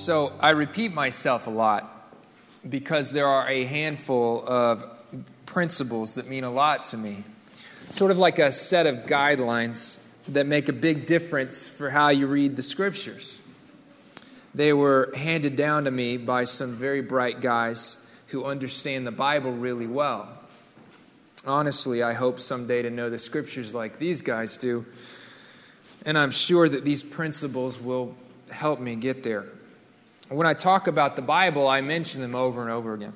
So I repeat myself a lot because there are a handful of principles that mean a lot to me. Sort of like a set of guidelines that make a big difference for how you read the scriptures. They were handed down to me by some very bright guys who understand the Bible really well. Honestly, I hope someday to know the scriptures like these guys do. And I'm sure that these principles will help me get there. When I talk about the Bible, I mention them over and over again.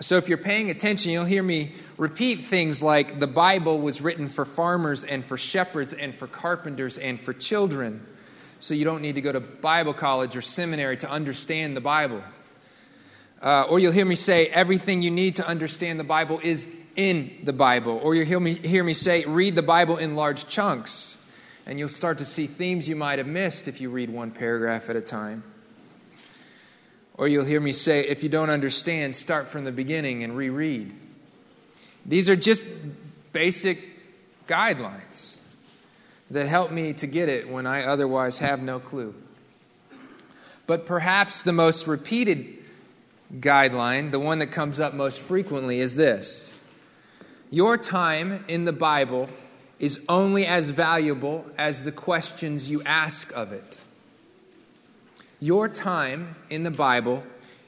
So if you're paying attention, you'll hear me repeat things like the Bible was written for farmers and for shepherds and for carpenters and for children. So you don't need to go to Bible college or seminary to understand the Bible. Uh, or you'll hear me say everything you need to understand the Bible is in the Bible. Or you'll hear me, hear me say read the Bible in large chunks. And you'll start to see themes you might have missed if you read one paragraph at a time. Or you'll hear me say, if you don't understand, start from the beginning and reread. These are just basic guidelines that help me to get it when I otherwise have no clue. But perhaps the most repeated guideline, the one that comes up most frequently, is this Your time in the Bible is only as valuable as the questions you ask of it. Your time in the Bible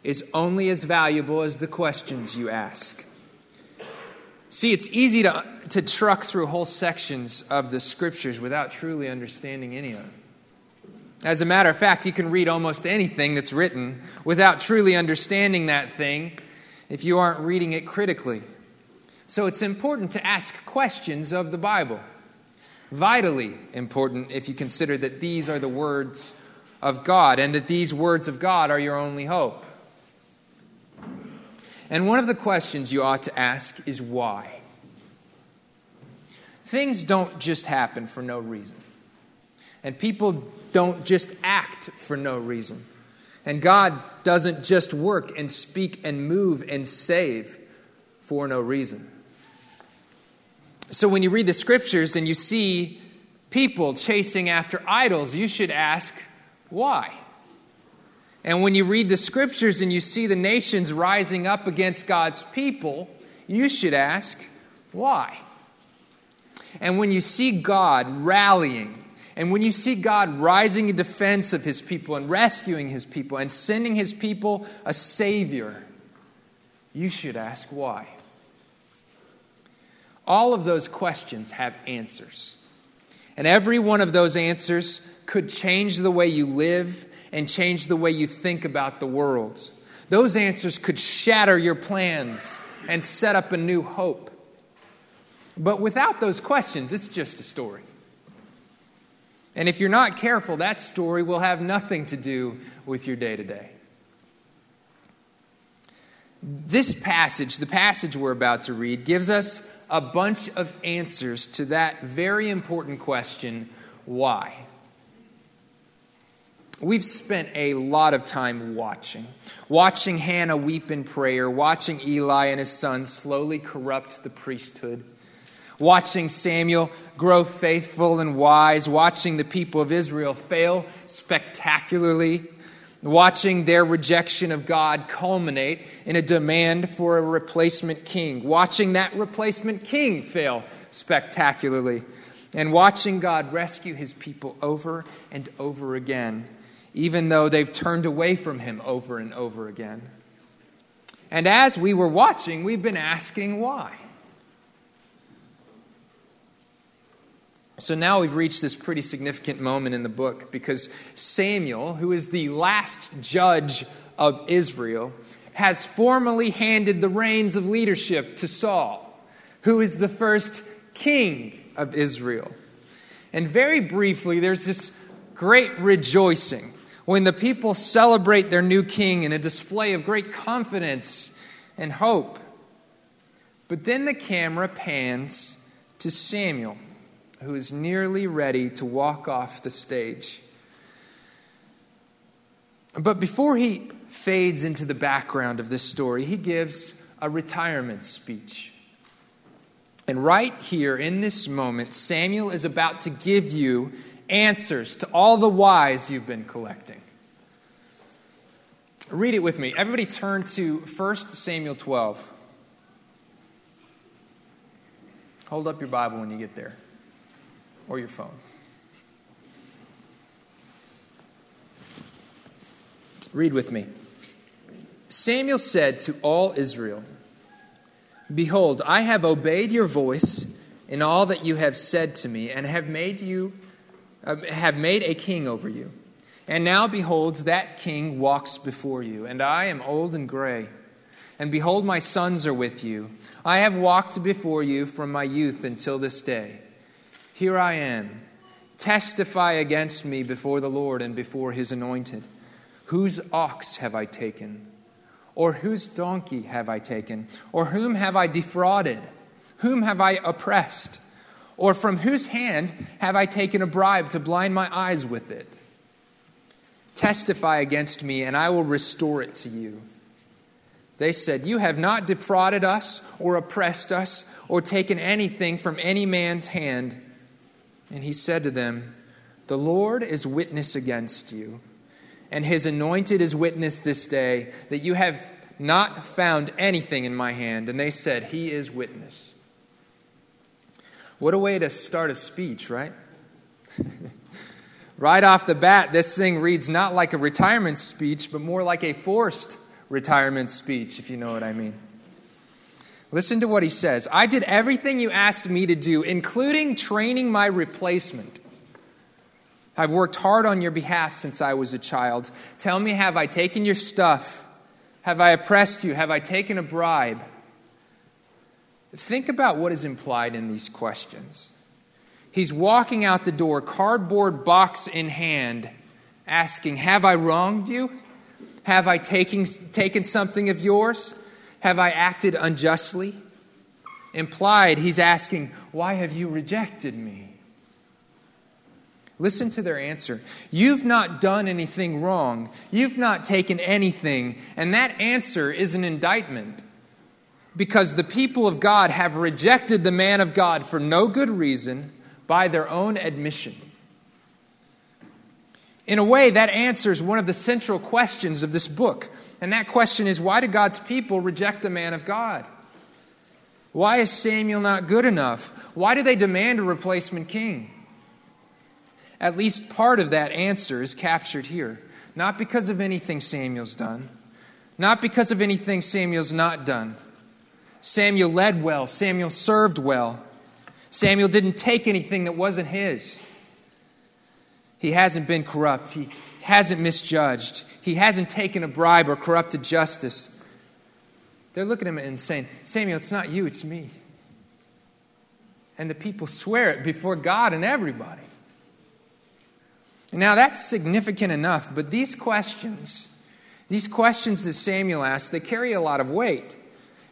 is only as valuable as the questions you ask. See, it's easy to, to truck through whole sections of the scriptures without truly understanding any of them. As a matter of fact, you can read almost anything that's written without truly understanding that thing if you aren't reading it critically. So it's important to ask questions of the Bible. Vitally important if you consider that these are the words of God and that these words of God are your only hope. And one of the questions you ought to ask is why? Things don't just happen for no reason. And people don't just act for no reason. And God doesn't just work and speak and move and save for no reason. So when you read the scriptures and you see people chasing after idols, you should ask, why? And when you read the scriptures and you see the nations rising up against God's people, you should ask, why? And when you see God rallying, and when you see God rising in defense of his people and rescuing his people and sending his people a Savior, you should ask why. All of those questions have answers. And every one of those answers could change the way you live and change the way you think about the world. Those answers could shatter your plans and set up a new hope. But without those questions, it's just a story. And if you're not careful, that story will have nothing to do with your day to day. This passage, the passage we're about to read, gives us a bunch of answers to that very important question why? We've spent a lot of time watching. Watching Hannah weep in prayer, watching Eli and his sons slowly corrupt the priesthood, watching Samuel grow faithful and wise, watching the people of Israel fail spectacularly, watching their rejection of God culminate in a demand for a replacement king, watching that replacement king fail spectacularly, and watching God rescue his people over and over again even though they've turned away from him over and over again. And as we were watching, we've been asking why. So now we've reached this pretty significant moment in the book because Samuel, who is the last judge of Israel, has formally handed the reins of leadership to Saul, who is the first king of Israel. And very briefly, there's this great rejoicing when the people celebrate their new king in a display of great confidence and hope. But then the camera pans to Samuel, who is nearly ready to walk off the stage. But before he fades into the background of this story, he gives a retirement speech. And right here in this moment, Samuel is about to give you answers to all the whys you've been collecting. Read it with me. Everybody turn to 1 Samuel 12. Hold up your Bible when you get there, or your phone. Read with me. Samuel said to all Israel, Behold, I have obeyed your voice in all that you have said to me, and have made you uh, have made a king over you. And now behold, that king walks before you, and I am old and gray. And behold, my sons are with you. I have walked before you from my youth until this day. Here I am. Testify against me before the Lord and before his anointed. Whose ox have I taken? Or whose donkey have I taken? Or whom have I defrauded? Whom have I oppressed? Or from whose hand have I taken a bribe to blind my eyes with it? Testify against me, and I will restore it to you. They said, You have not defrauded us, or oppressed us, or taken anything from any man's hand. And he said to them, The Lord is witness against you, and his anointed is witness this day, that you have not found anything in my hand. And they said, He is witness. What a way to start a speech, right? right off the bat, this thing reads not like a retirement speech, but more like a forced retirement speech, if you know what I mean. Listen to what he says I did everything you asked me to do, including training my replacement. I've worked hard on your behalf since I was a child. Tell me, have I taken your stuff? Have I oppressed you? Have I taken a bribe? Think about what is implied in these questions. He's walking out the door, cardboard box in hand, asking, Have I wronged you? Have I taken, taken something of yours? Have I acted unjustly? Implied, he's asking, Why have you rejected me? Listen to their answer. You've not done anything wrong. You've not taken anything. And that answer is an indictment because the people of God have rejected the man of God for no good reason by their own admission. In a way, that answers one of the central questions of this book. And that question is why do God's people reject the man of God? Why is Samuel not good enough? Why do they demand a replacement king? At least part of that answer is captured here. Not because of anything Samuel's done, not because of anything Samuel's not done, Samuel led well, Samuel served well. Samuel didn't take anything that wasn't his. He hasn't been corrupt. He hasn't misjudged. He hasn't taken a bribe or corrupted justice. They're looking at him and saying, Samuel, it's not you, it's me. And the people swear it before God and everybody. Now that's significant enough, but these questions, these questions that Samuel asked, they carry a lot of weight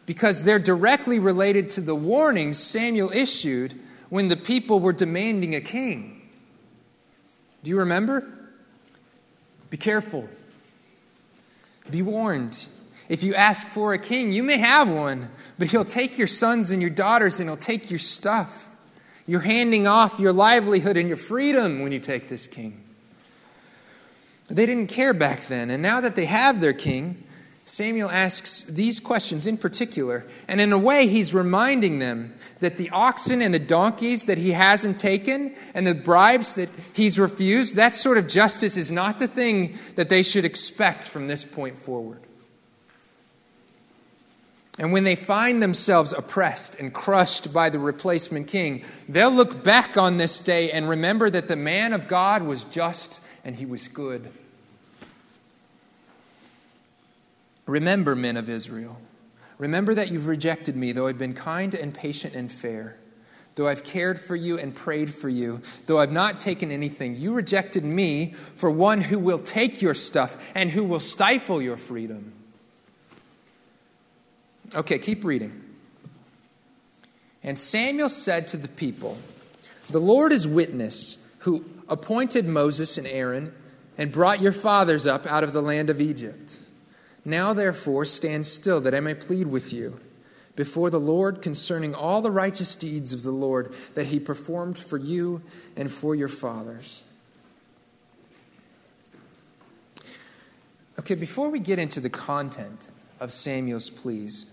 because they're directly related to the warnings Samuel issued when the people were demanding a king. Do you remember? Be careful. Be warned. If you ask for a king, you may have one, but he'll take your sons and your daughters and he'll take your stuff. You're handing off your livelihood and your freedom when you take this king. They didn't care back then, and now that they have their king, Samuel asks these questions in particular, and in a way, he's reminding them that the oxen and the donkeys that he hasn't taken and the bribes that he's refused, that sort of justice is not the thing that they should expect from this point forward. And when they find themselves oppressed and crushed by the replacement king, they'll look back on this day and remember that the man of God was just and he was good. Remember, men of Israel, remember that you've rejected me, though I've been kind and patient and fair. Though I've cared for you and prayed for you, though I've not taken anything, you rejected me for one who will take your stuff and who will stifle your freedom. Okay, keep reading. And Samuel said to the people, The Lord is witness, who appointed Moses and Aaron and brought your fathers up out of the land of Egypt. Now, therefore, stand still, that I may plead with you before the Lord concerning all the righteous deeds of the Lord that he performed for you and for your fathers. Okay, before we get into the content of Samuel's pleas,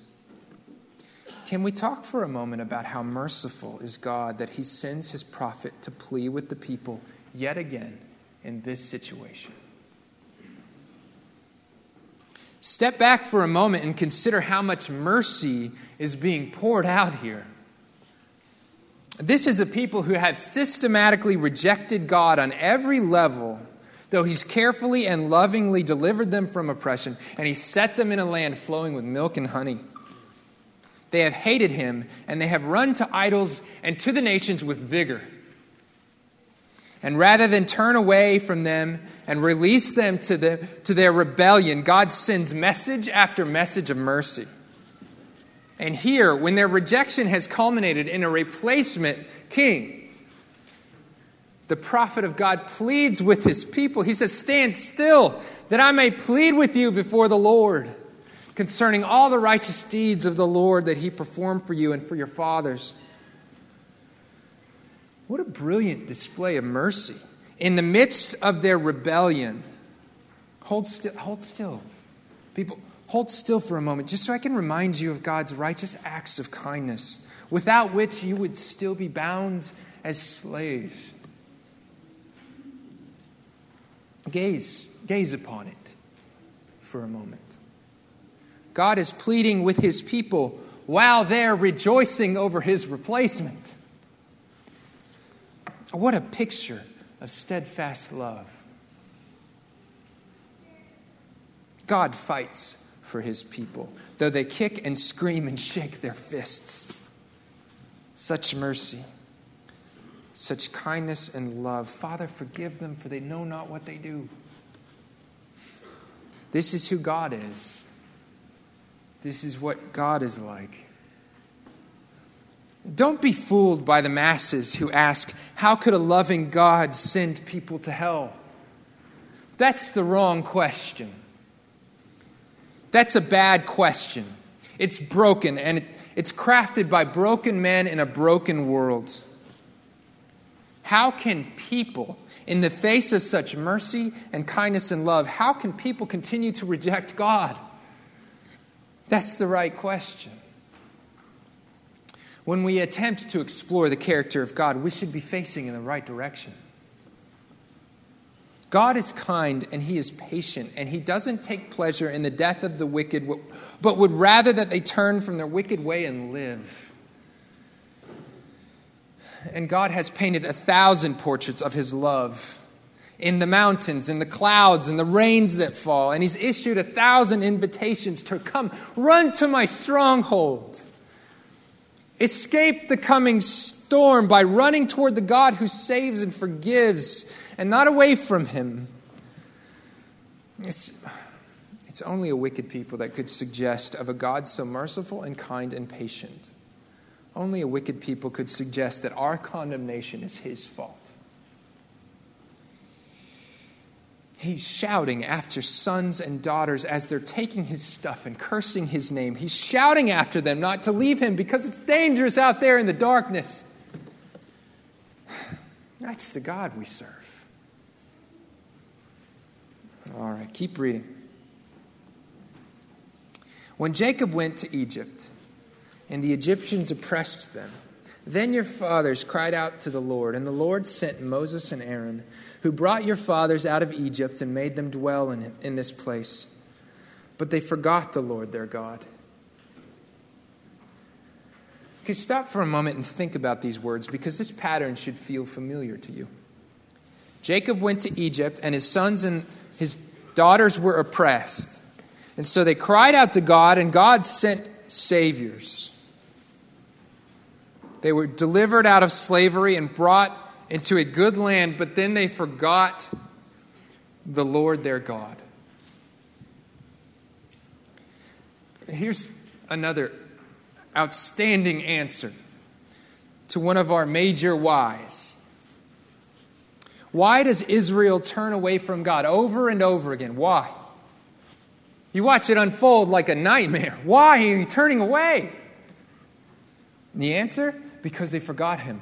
can we talk for a moment about how merciful is God that he sends his prophet to plea with the people yet again in this situation? Step back for a moment and consider how much mercy is being poured out here. This is a people who have systematically rejected God on every level, though He's carefully and lovingly delivered them from oppression, and He set them in a land flowing with milk and honey. They have hated Him, and they have run to idols and to the nations with vigor. And rather than turn away from them and release them to, the, to their rebellion, God sends message after message of mercy. And here, when their rejection has culminated in a replacement king, the prophet of God pleads with his people. He says, Stand still, that I may plead with you before the Lord concerning all the righteous deeds of the Lord that he performed for you and for your fathers. What a brilliant display of mercy. In the midst of their rebellion, hold still, hold still. People, hold still for a moment, just so I can remind you of God's righteous acts of kindness, without which you would still be bound as slaves. Gaze, gaze upon it for a moment. God is pleading with his people while they're rejoicing over his replacement. What a picture of steadfast love. God fights for his people, though they kick and scream and shake their fists. Such mercy, such kindness and love. Father, forgive them, for they know not what they do. This is who God is. This is what God is like. Don't be fooled by the masses who ask, How could a loving God send people to hell? That's the wrong question. That's a bad question. It's broken, and it's crafted by broken men in a broken world. How can people, in the face of such mercy and kindness and love, how can people continue to reject God? That's the right question. When we attempt to explore the character of God, we should be facing in the right direction. God is kind and he is patient, and he doesn't take pleasure in the death of the wicked, but would rather that they turn from their wicked way and live. And God has painted a thousand portraits of his love in the mountains, in the clouds, in the rains that fall, and he's issued a thousand invitations to come, run to my stronghold. Escape the coming storm by running toward the God who saves and forgives and not away from him. It's, it's only a wicked people that could suggest of a God so merciful and kind and patient. Only a wicked people could suggest that our condemnation is his fault. He's shouting after sons and daughters as they're taking his stuff and cursing his name. He's shouting after them not to leave him because it's dangerous out there in the darkness. That's the God we serve. All right, keep reading. When Jacob went to Egypt and the Egyptians oppressed them, then your fathers cried out to the Lord, and the Lord sent Moses and Aaron who brought your fathers out of Egypt and made them dwell in, in this place. But they forgot the Lord their God. Okay, stop for a moment and think about these words because this pattern should feel familiar to you. Jacob went to Egypt, and his sons and his daughters were oppressed. And so they cried out to God, and God sent saviors. They were delivered out of slavery and brought into a good land, but then they forgot the Lord their God. Here's another outstanding answer to one of our major whys. Why does Israel turn away from God over and over again? Why? You watch it unfold like a nightmare. Why are you turning away? The answer? Because they forgot Him.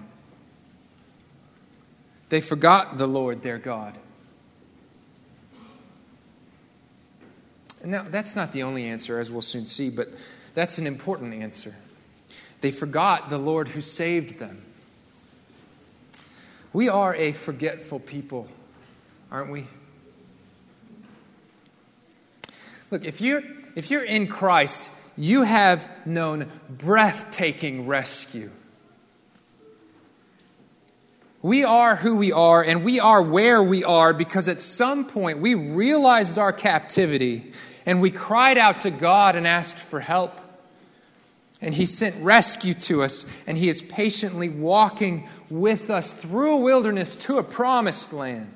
They forgot the Lord their God. Now, that's not the only answer, as we'll soon see, but that's an important answer. They forgot the Lord who saved them. We are a forgetful people, aren't we? Look, if you're, if you're in Christ, you have known breathtaking rescue. We are who we are, and we are where we are because at some point we realized our captivity and we cried out to God and asked for help. And He sent rescue to us, and He is patiently walking with us through a wilderness to a promised land.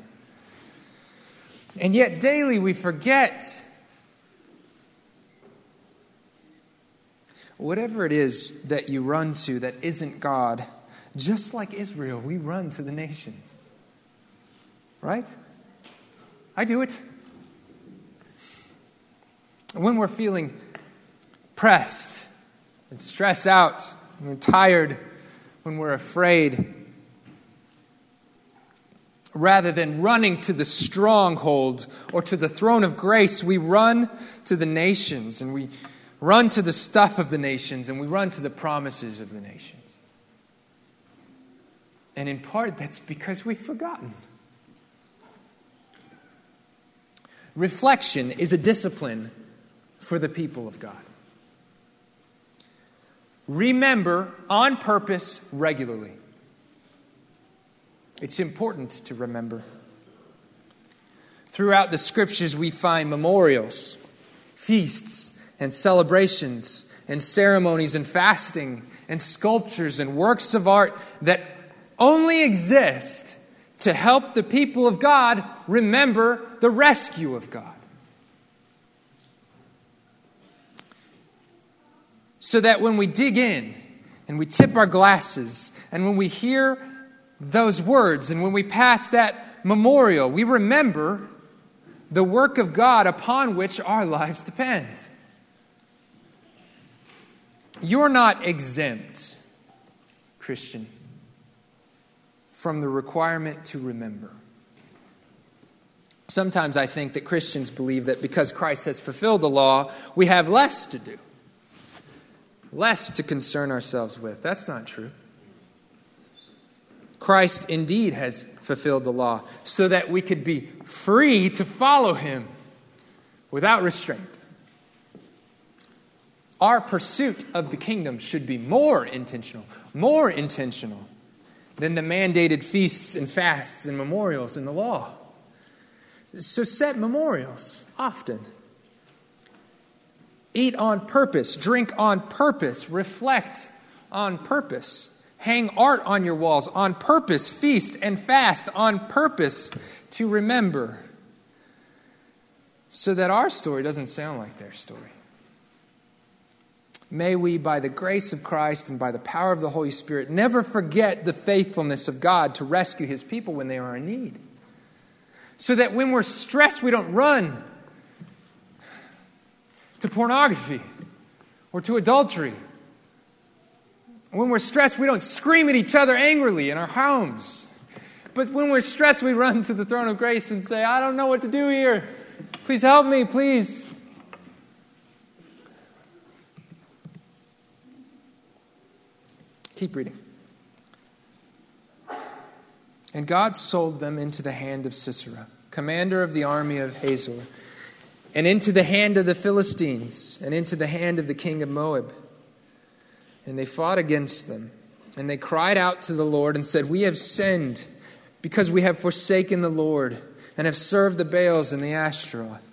And yet, daily we forget whatever it is that you run to that isn't God, just like Israel, we run to the nations. Right? I do it. When we're feeling pressed and stressed out, when we're tired, when we're afraid, rather than running to the stronghold or to the throne of grace, we run to the nations and we run to the stuff of the nations and we run to the promises of the nations. And in part, that's because we've forgotten. Reflection is a discipline for the people of God. Remember on purpose regularly. It's important to remember. Throughout the scriptures, we find memorials, feasts, and celebrations and ceremonies and fasting and sculptures and works of art that only exist to help the people of God remember the rescue of God. So that when we dig in and we tip our glasses and when we hear those words and when we pass that memorial, we remember the work of God upon which our lives depend. You're not exempt, Christian, from the requirement to remember. Sometimes I think that Christians believe that because Christ has fulfilled the law, we have less to do, less to concern ourselves with. That's not true. Christ indeed has fulfilled the law so that we could be free to follow him without restraint our pursuit of the kingdom should be more intentional, more intentional than the mandated feasts and fasts and memorials in the law. So set memorials often. Eat on purpose, drink on purpose, reflect on purpose. Hang art on your walls on purpose, feast and fast on purpose to remember. So that our story doesn't sound like their story. May we, by the grace of Christ and by the power of the Holy Spirit, never forget the faithfulness of God to rescue his people when they are in need. So that when we're stressed, we don't run to pornography or to adultery. When we're stressed, we don't scream at each other angrily in our homes. But when we're stressed, we run to the throne of grace and say, I don't know what to do here. Please help me, please. Keep reading. And God sold them into the hand of Sisera, commander of the army of Hazor, and into the hand of the Philistines, and into the hand of the king of Moab. And they fought against them. And they cried out to the Lord and said, We have sinned because we have forsaken the Lord and have served the Baals and the Ashtaroth.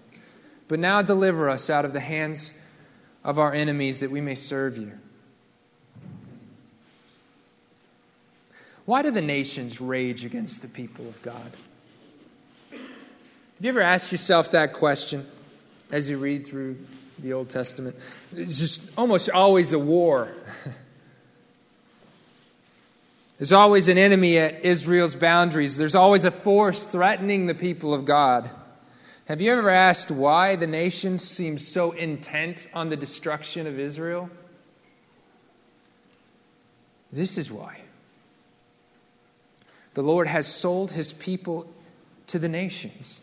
But now deliver us out of the hands of our enemies that we may serve you. Why do the nations rage against the people of God? Have you ever asked yourself that question as you read through the Old Testament? It's just almost always a war. There's always an enemy at Israel's boundaries. There's always a force threatening the people of God. Have you ever asked why the nations seem so intent on the destruction of Israel? This is why. The Lord has sold his people to the nations.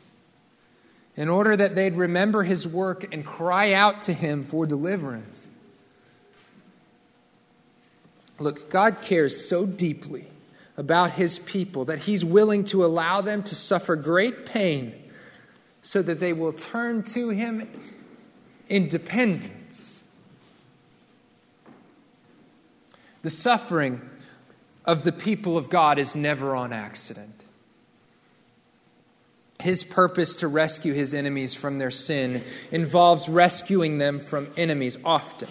in order that they'd remember his work and cry out to him for deliverance. Look, God cares so deeply about his people that he's willing to allow them to suffer great pain so that they will turn to him in dependence. The suffering of the people of God is never on accident. His purpose to rescue his enemies from their sin involves rescuing them from enemies often.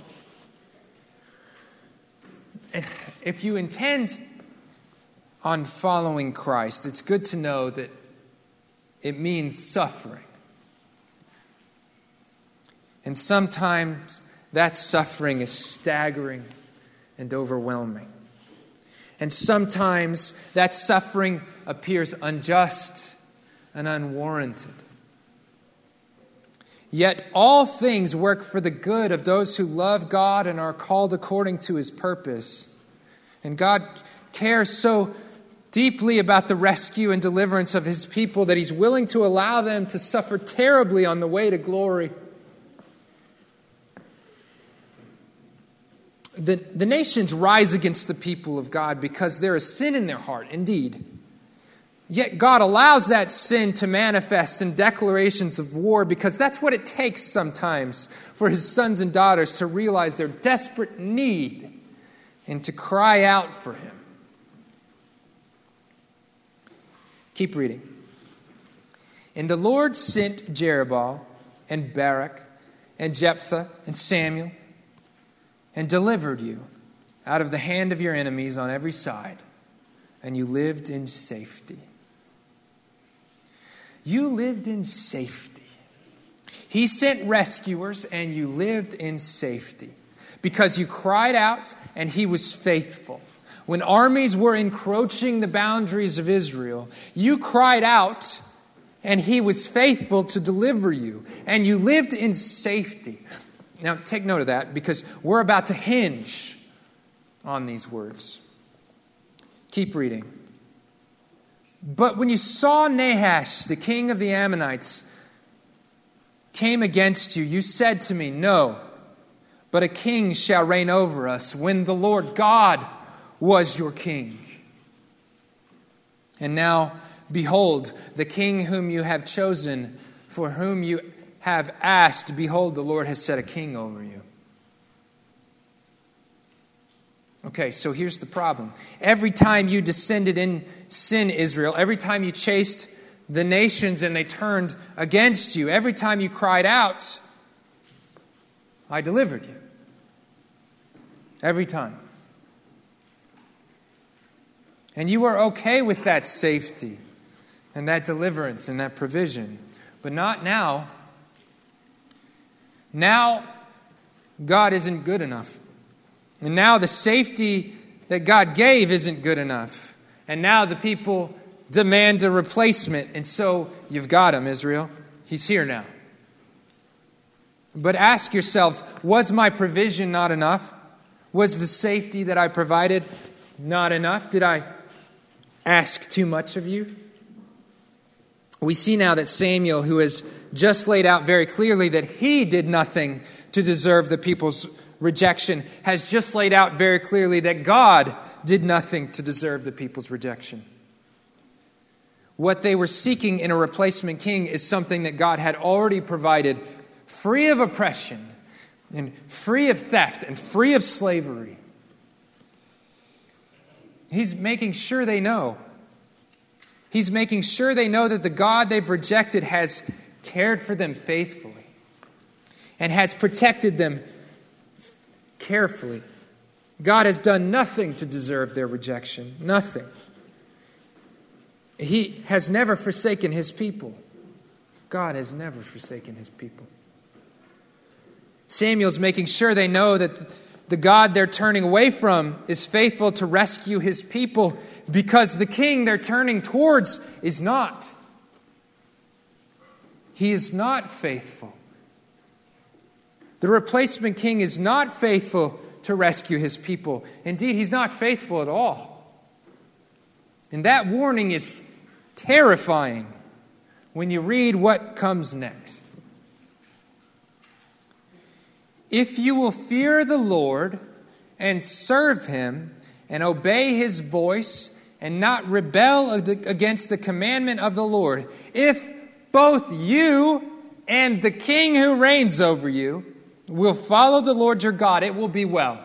And if you intend on following Christ, it's good to know that it means suffering. And sometimes that suffering is staggering and overwhelming. And sometimes that suffering appears unjust and unwarranted. Yet all things work for the good of those who love God and are called according to his purpose. And God cares so deeply about the rescue and deliverance of his people that he's willing to allow them to suffer terribly on the way to glory. The, the nations rise against the people of God because there is sin in their heart, indeed. Yet God allows that sin to manifest in declarations of war because that's what it takes sometimes for his sons and daughters to realize their desperate need and to cry out for him. Keep reading. And the Lord sent Jerubbaal and Barak and Jephthah and Samuel and delivered you out of the hand of your enemies on every side, and you lived in safety. You lived in safety. He sent rescuers, and you lived in safety because you cried out, and He was faithful. When armies were encroaching the boundaries of Israel, you cried out, and He was faithful to deliver you, and you lived in safety. Now, take note of that because we're about to hinge on these words. Keep reading. But when you saw Nahash, the king of the Ammonites, came against you, you said to me, No, but a king shall reign over us when the Lord God was your king. And now, behold, the king whom you have chosen, for whom you have asked, behold, the Lord has set a king over you. Okay, so here's the problem. Every time you descended in sin, Israel, every time you chased the nations and they turned against you, every time you cried out, I delivered you. Every time. And you were okay with that safety and that deliverance and that provision. But not now. Now, God isn't good enough. And now the safety that God gave isn't good enough. And now the people demand a replacement. And so you've got him, Israel. He's here now. But ask yourselves was my provision not enough? Was the safety that I provided not enough? Did I ask too much of you? We see now that Samuel, who has just laid out very clearly that he did nothing to deserve the people's rejection, has just laid out very clearly that God did nothing to deserve the people's rejection. What they were seeking in a replacement king is something that God had already provided, free of oppression and free of theft and free of slavery. He's making sure they know He's making sure they know that the God they've rejected has cared for them faithfully and has protected them carefully. God has done nothing to deserve their rejection. Nothing. He has never forsaken his people. God has never forsaken his people. Samuel's making sure they know that the God they're turning away from is faithful to rescue his people because the king they're turning towards is not. He is not faithful. The replacement king is not faithful to rescue his people. Indeed, he's not faithful at all. And that warning is terrifying when you read what comes next. If you will fear the Lord and serve him and obey his voice and not rebel against the commandment of the Lord, if both you and the king who reigns over you will follow the Lord your God, it will be well.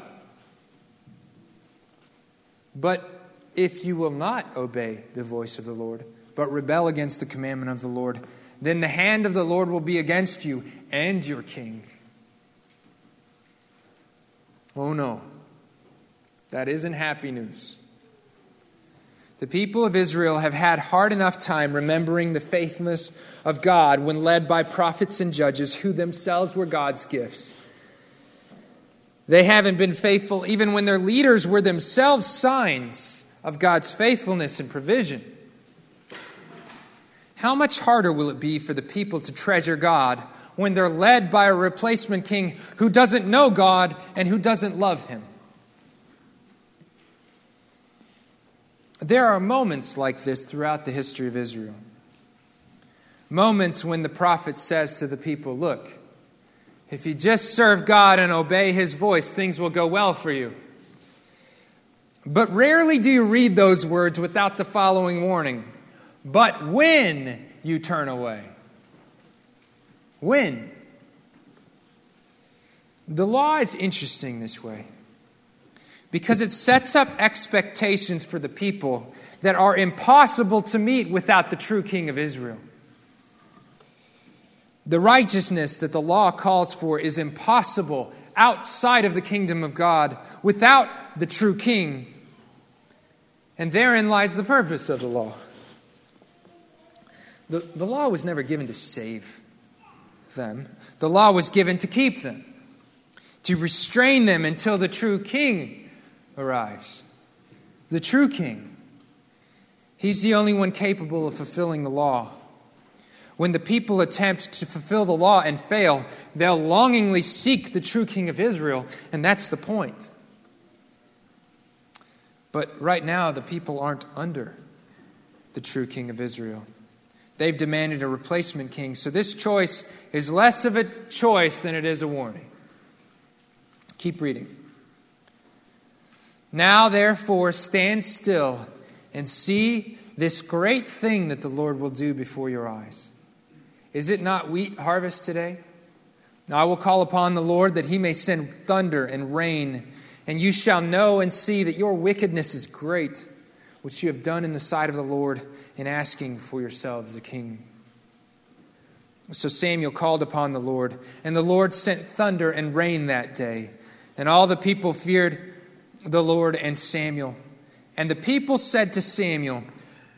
But if you will not obey the voice of the Lord, but rebel against the commandment of the Lord, then the hand of the Lord will be against you and your king. Oh no, that isn't happy news. The people of Israel have had hard enough time remembering the faithfulness of God when led by prophets and judges who themselves were God's gifts. They haven't been faithful even when their leaders were themselves signs of God's faithfulness and provision. How much harder will it be for the people to treasure God when they're led by a replacement king who doesn't know God and who doesn't love him? There are moments like this throughout the history of Israel. Moments when the prophet says to the people, Look, if you just serve God and obey his voice, things will go well for you. But rarely do you read those words without the following warning. But when you turn away. When? The law is interesting this way because it sets up expectations for the people that are impossible to meet without the true king of Israel. The righteousness that the law calls for is impossible outside of the kingdom of God without the true king. And therein lies the purpose of the law. The, the law was never given to save them, the law was given to keep them, to restrain them until the true king arrives. The true king. He's the only one capable of fulfilling the law. When the people attempt to fulfill the law and fail, they'll longingly seek the true king of Israel, and that's the point. But right now, the people aren't under the true king of Israel. They've demanded a replacement king. So this choice is less of a choice than it is a warning. Keep reading. Now, therefore, stand still and see this great thing that the Lord will do before your eyes. Is it not wheat harvest today? Now I will call upon the Lord that he may send thunder and rain, and you shall know and see that your wickedness is great, which you have done in the sight of the Lord in asking for yourselves a king. So Samuel called upon the Lord, and the Lord sent thunder and rain that day. And all the people feared the Lord and Samuel. And the people said to Samuel,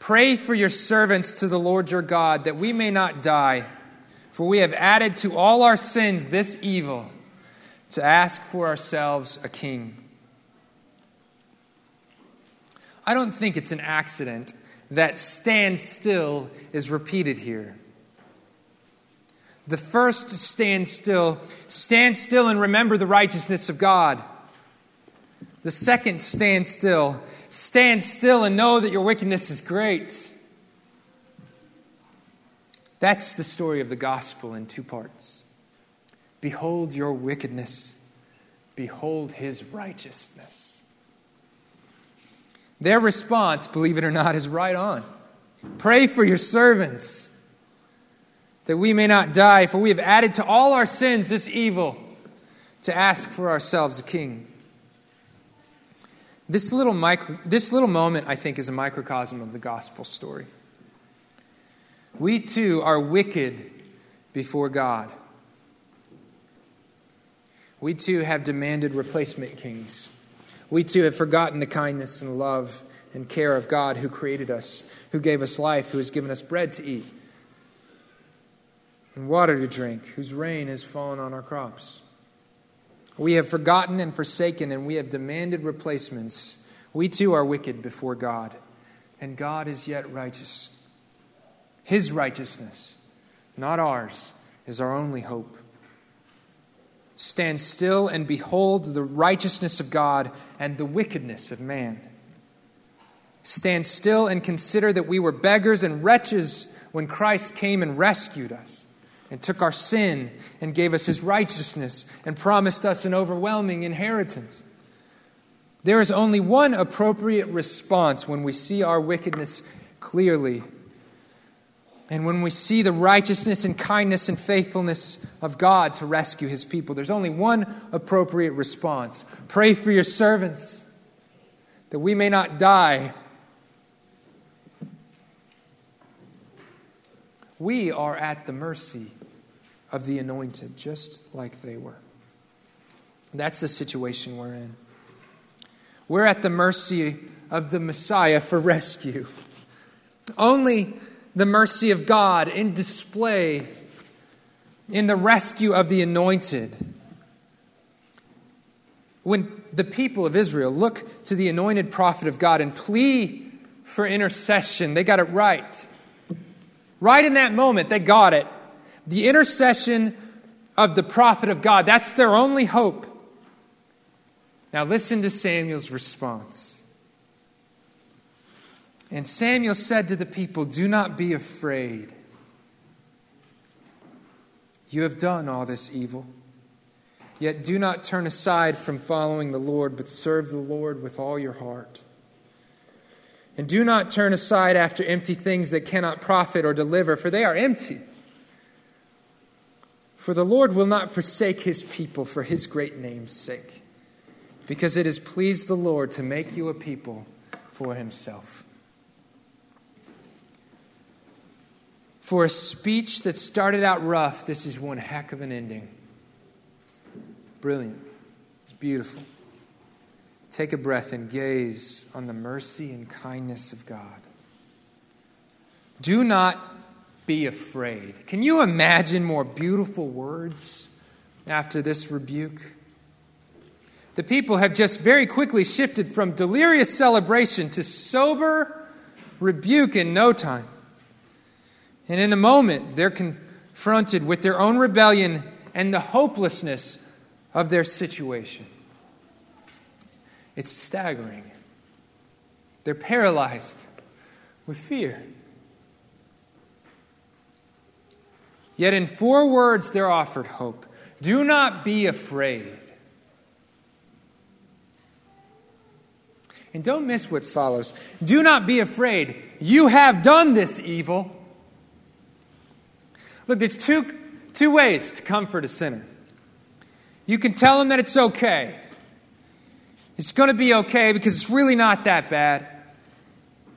Pray for your servants to the Lord your God, that we may not die. For we have added to all our sins this evil, to ask for ourselves a king. I don't think it's an accident that stand still is repeated here. The first stand still, stand still and remember the righteousness of God. The second, stand still, stand still and know that your wickedness is great. That's the story of the gospel in two parts. Behold your wickedness, behold his righteousness. Their response, believe it or not, is right on. Pray for your servants that we may not die, for we have added to all our sins this evil to ask for ourselves a king. This little, micro, this little moment, I think, is a microcosm of the gospel story. We too are wicked before God. We too have demanded replacement kings. We too have forgotten the kindness and love and care of God who created us, who gave us life, who has given us bread to eat and water to drink, whose rain has fallen on our crops. We have forgotten and forsaken, and we have demanded replacements. We too are wicked before God, and God is yet righteous. His righteousness, not ours, is our only hope. Stand still and behold the righteousness of God and the wickedness of man. Stand still and consider that we were beggars and wretches when Christ came and rescued us and took our sin and gave us his righteousness and promised us an overwhelming inheritance. There is only one appropriate response when we see our wickedness clearly and when we see the righteousness and kindness and faithfulness of God to rescue his people. There's only one appropriate response pray for your servants that we may not die. We are at the mercy of the anointed, just like they were. That's the situation we're in. We're at the mercy of the Messiah for rescue. Only the mercy of God in display in the rescue of the anointed. When the people of Israel look to the anointed prophet of God and plea for intercession, they got it right. Right in that moment, they got it. The intercession of the prophet of God, that's their only hope. Now, listen to Samuel's response. And Samuel said to the people, Do not be afraid. You have done all this evil. Yet do not turn aside from following the Lord, but serve the Lord with all your heart. And do not turn aside after empty things that cannot profit or deliver, for they are empty. For the Lord will not forsake his people for his great name's sake, because it has pleased the Lord to make you a people for himself. For a speech that started out rough, this is one heck of an ending. Brilliant. It's beautiful. Take a breath and gaze on the mercy and kindness of God. Do not be afraid. Can you imagine more beautiful words after this rebuke? The people have just very quickly shifted from delirious celebration to sober rebuke in no time. And in a moment, they're confronted with their own rebellion and the hopelessness of their situation. It's staggering. They're paralyzed with fear. Yet in four words, they're offered hope. Do not be afraid. And don't miss what follows. Do not be afraid. You have done this evil. Look, there's two, two ways to comfort a sinner. You can tell him that it's okay. It's going to be okay because it's really not that bad.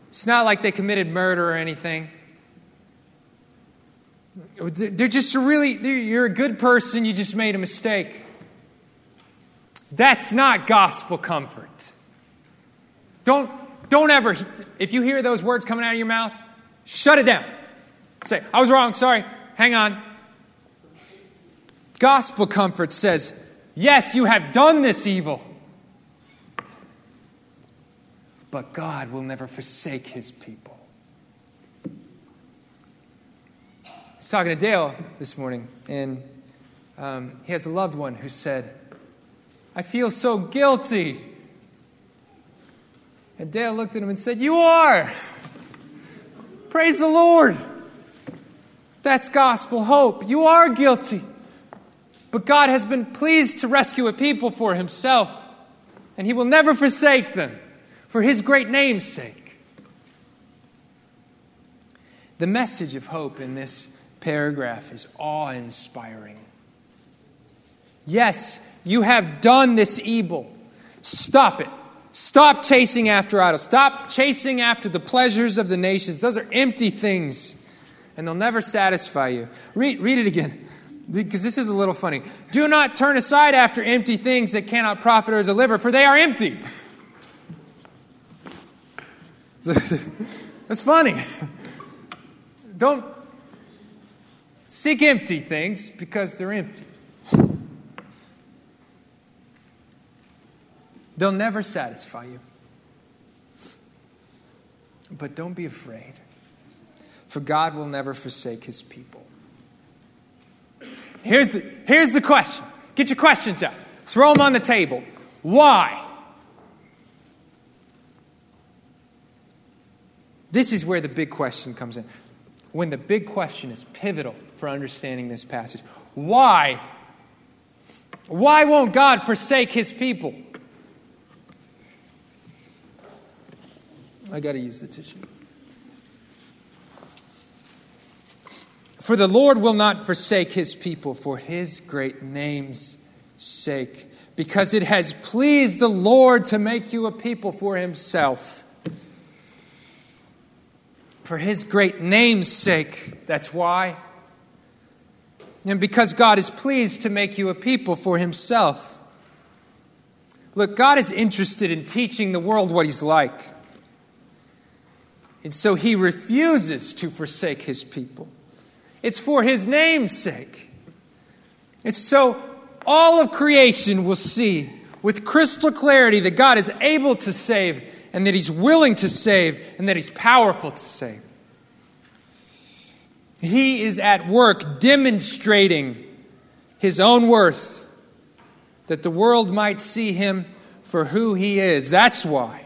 It's not like they committed murder or anything. They're just a really, you're a good person, you just made a mistake. That's not gospel comfort. Don't, don't ever, if you hear those words coming out of your mouth, shut it down. Say, I was wrong, sorry, hang on. Gospel comfort says, yes, you have done this evil, but God will never forsake his people. Was talking to Dale this morning, and um, he has a loved one who said, I feel so guilty. And Dale looked at him and said, You are. Praise the Lord. That's gospel hope. You are guilty. But God has been pleased to rescue a people for himself, and he will never forsake them for his great name's sake. The message of hope in this paragraph is awe inspiring. Yes, you have done this evil. Stop it. Stop chasing after idols. Stop chasing after the pleasures of the nations. Those are empty things, and they'll never satisfy you. Read, read it again, because this is a little funny. Do not turn aside after empty things that cannot profit or deliver, for they are empty. That's funny. Don't Seek empty things because they're empty. They'll never satisfy you. But don't be afraid, for God will never forsake his people. Here's the, here's the question. Get your questions out. Throw them on the table. Why? This is where the big question comes in. when the big question is pivotal for understanding this passage. Why? Why won't God forsake his people? I got to use the tissue. For the Lord will not forsake his people for his great name's sake, because it has pleased the Lord to make you a people for himself. For his great name's sake, that's why. And because God is pleased to make you a people for himself. Look, God is interested in teaching the world what he's like. And so he refuses to forsake his people. It's for his name's sake. It's so all of creation will see with crystal clarity that God is able to save and that he's willing to save and that he's powerful to save. He is at work demonstrating his own worth that the world might see him for who he is. That's why.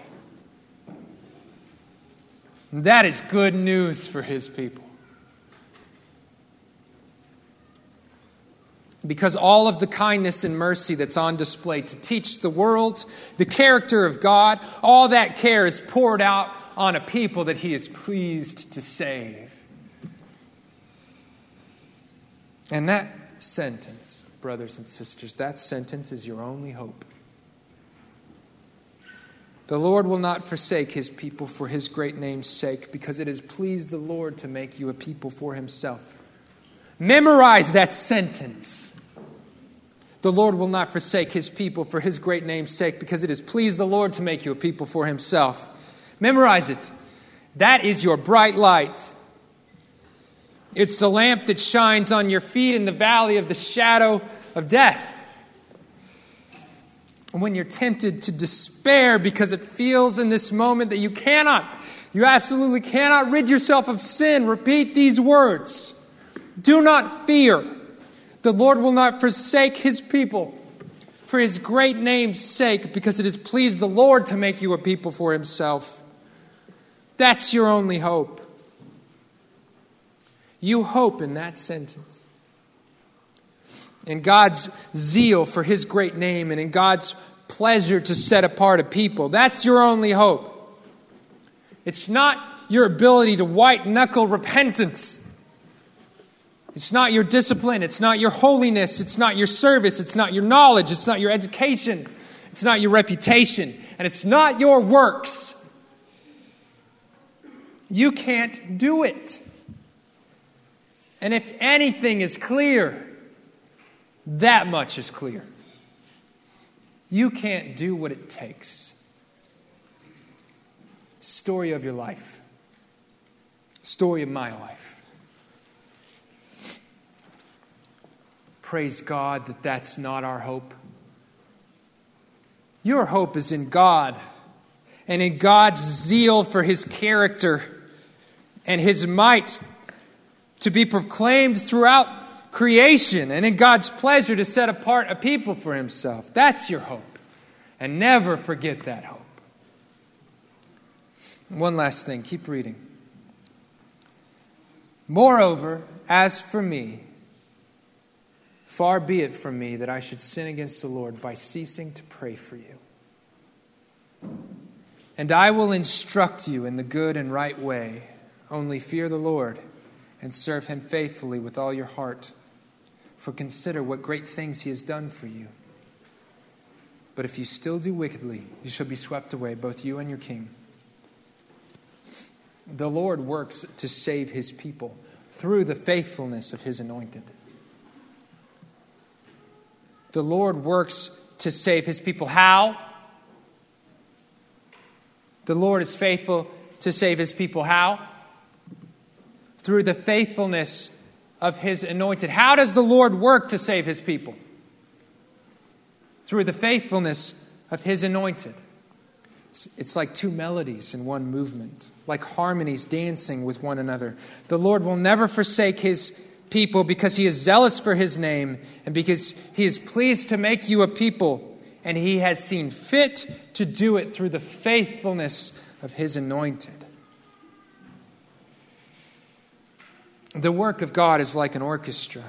that is good news for his people. because all of the kindness and mercy that's on display to teach the world the character of God, all that care is poured out on a people that He is pleased to save. And that sentence, brothers and sisters, that sentence is your only hope. The Lord will not forsake his people for his great name's sake, because it has pleased the Lord to make you a people for himself. Memorize that sentence. The Lord will not forsake his people for his great name's sake, because it has pleased the Lord to make you a people for himself. Memorize it. That is your bright light. It's the lamp that shines on your feet in the valley of the shadow of death. And when you're tempted to despair because it feels in this moment that you cannot, you absolutely cannot rid yourself of sin, repeat these words Do not fear. The Lord will not forsake his people for his great name's sake, because it has pleased the Lord to make you a people for himself. That's your only hope. You hope in that sentence. In God's zeal for his great name and in God's pleasure to set apart a people. That's your only hope. It's not your ability to white knuckle repentance. It's not your discipline. It's not your holiness. It's not your service. It's not your knowledge. It's not your education. It's not your reputation. And it's not your works. You can't do it. And if anything is clear, that much is clear. You can't do what it takes. Story of your life. Story of my life. Praise God that that's not our hope. Your hope is in God and in God's zeal for his character and his might to be proclaimed throughout creation and in God's pleasure to set apart a people for himself. That's your hope. And never forget that hope. One last thing, keep reading. Moreover, as for me, Far be it from me that I should sin against the Lord by ceasing to pray for you. And I will instruct you in the good and right way. Only fear the Lord and serve him faithfully with all your heart. For consider what great things he has done for you. But if you still do wickedly, you shall be swept away, both you and your king. The Lord works to save his people through the faithfulness of his anointed the Lord works to save his people. How? The Lord is faithful to save his people. How? Through the faithfulness of his anointed. How does the Lord work to save his people? Through the faithfulness of his anointed. It's, it's like two melodies in one movement, like harmonies dancing with one another. The Lord will never forsake his people because he is zealous for his name and because he is pleased to make you a people and he has seen fit to do it through the faithfulness of his anointed. The work of God is like an orchestra.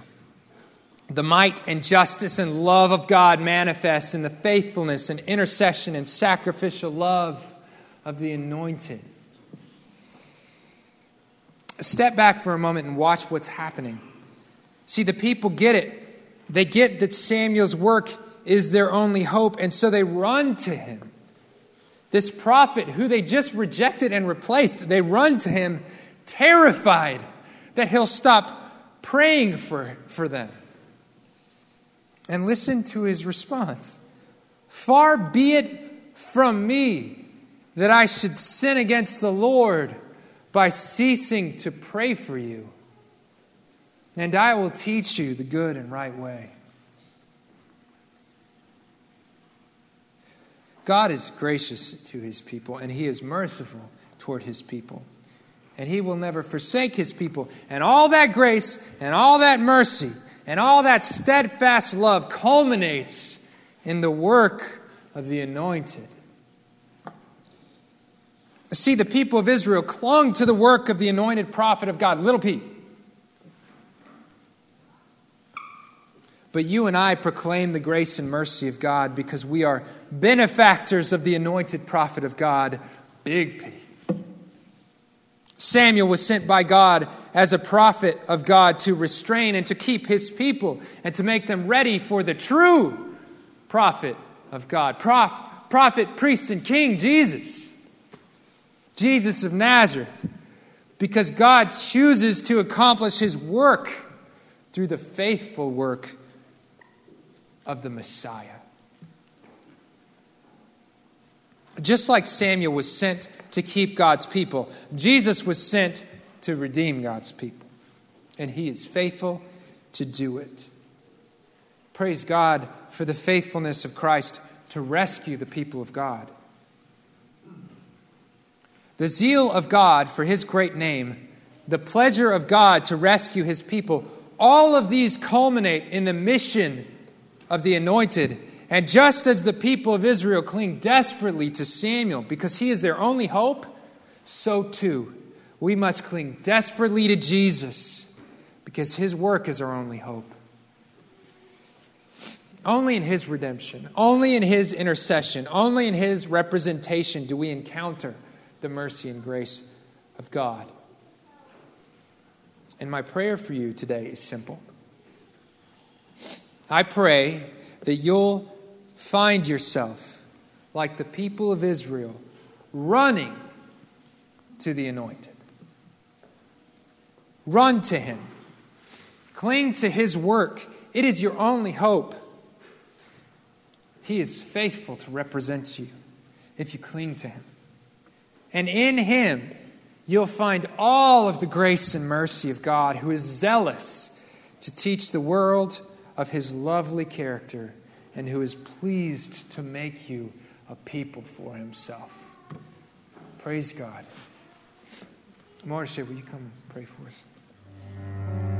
The might and justice and love of God manifest in the faithfulness and intercession and sacrificial love of the anointed. Step back for a moment and watch what's happening. See, the people get it. They get that Samuel's work is their only hope, and so they run to him. This prophet who they just rejected and replaced, they run to him terrified that he'll stop praying for, for them. And listen to his response Far be it from me that I should sin against the Lord by ceasing to pray for you. And I will teach you the good and right way. God is gracious to his people, and he is merciful toward his people. And he will never forsake his people. And all that grace and all that mercy and all that steadfast love culminates in the work of the anointed. See, the people of Israel clung to the work of the anointed prophet of God, little p. But you and I proclaim the grace and mercy of God because we are benefactors of the anointed prophet of God, big P. Samuel was sent by God as a prophet of God to restrain and to keep his people and to make them ready for the true prophet of God. Prof, prophet, priest, and king, Jesus. Jesus of Nazareth. Because God chooses to accomplish his work through the faithful work of the Messiah. Just like Samuel was sent to keep God's people. Jesus was sent to redeem God's people, and he is faithful to do it. Praise God for the faithfulness of Christ to rescue the people of God. The zeal of God for his great name, the pleasure of God to rescue his people, all of these culminate in the mission of the anointed and just as the people of Israel cling desperately to Samuel because he is their only hope, so too we must cling desperately to Jesus because his work is our only hope. Only in his redemption, only in his intercession, only in his representation do we encounter the mercy and grace of God. And my prayer for you today is simple. I pray that you'll find yourself like the people of Israel running to the anointed. Run to him. Cling to his work. It is your only hope. He is faithful to represent you if you cling to him. And in him, you'll find all of the grace and mercy of God, who is zealous to teach the world of his lovely character and who is pleased to make you a people for himself. Praise God. Marcia, will you come pray for us?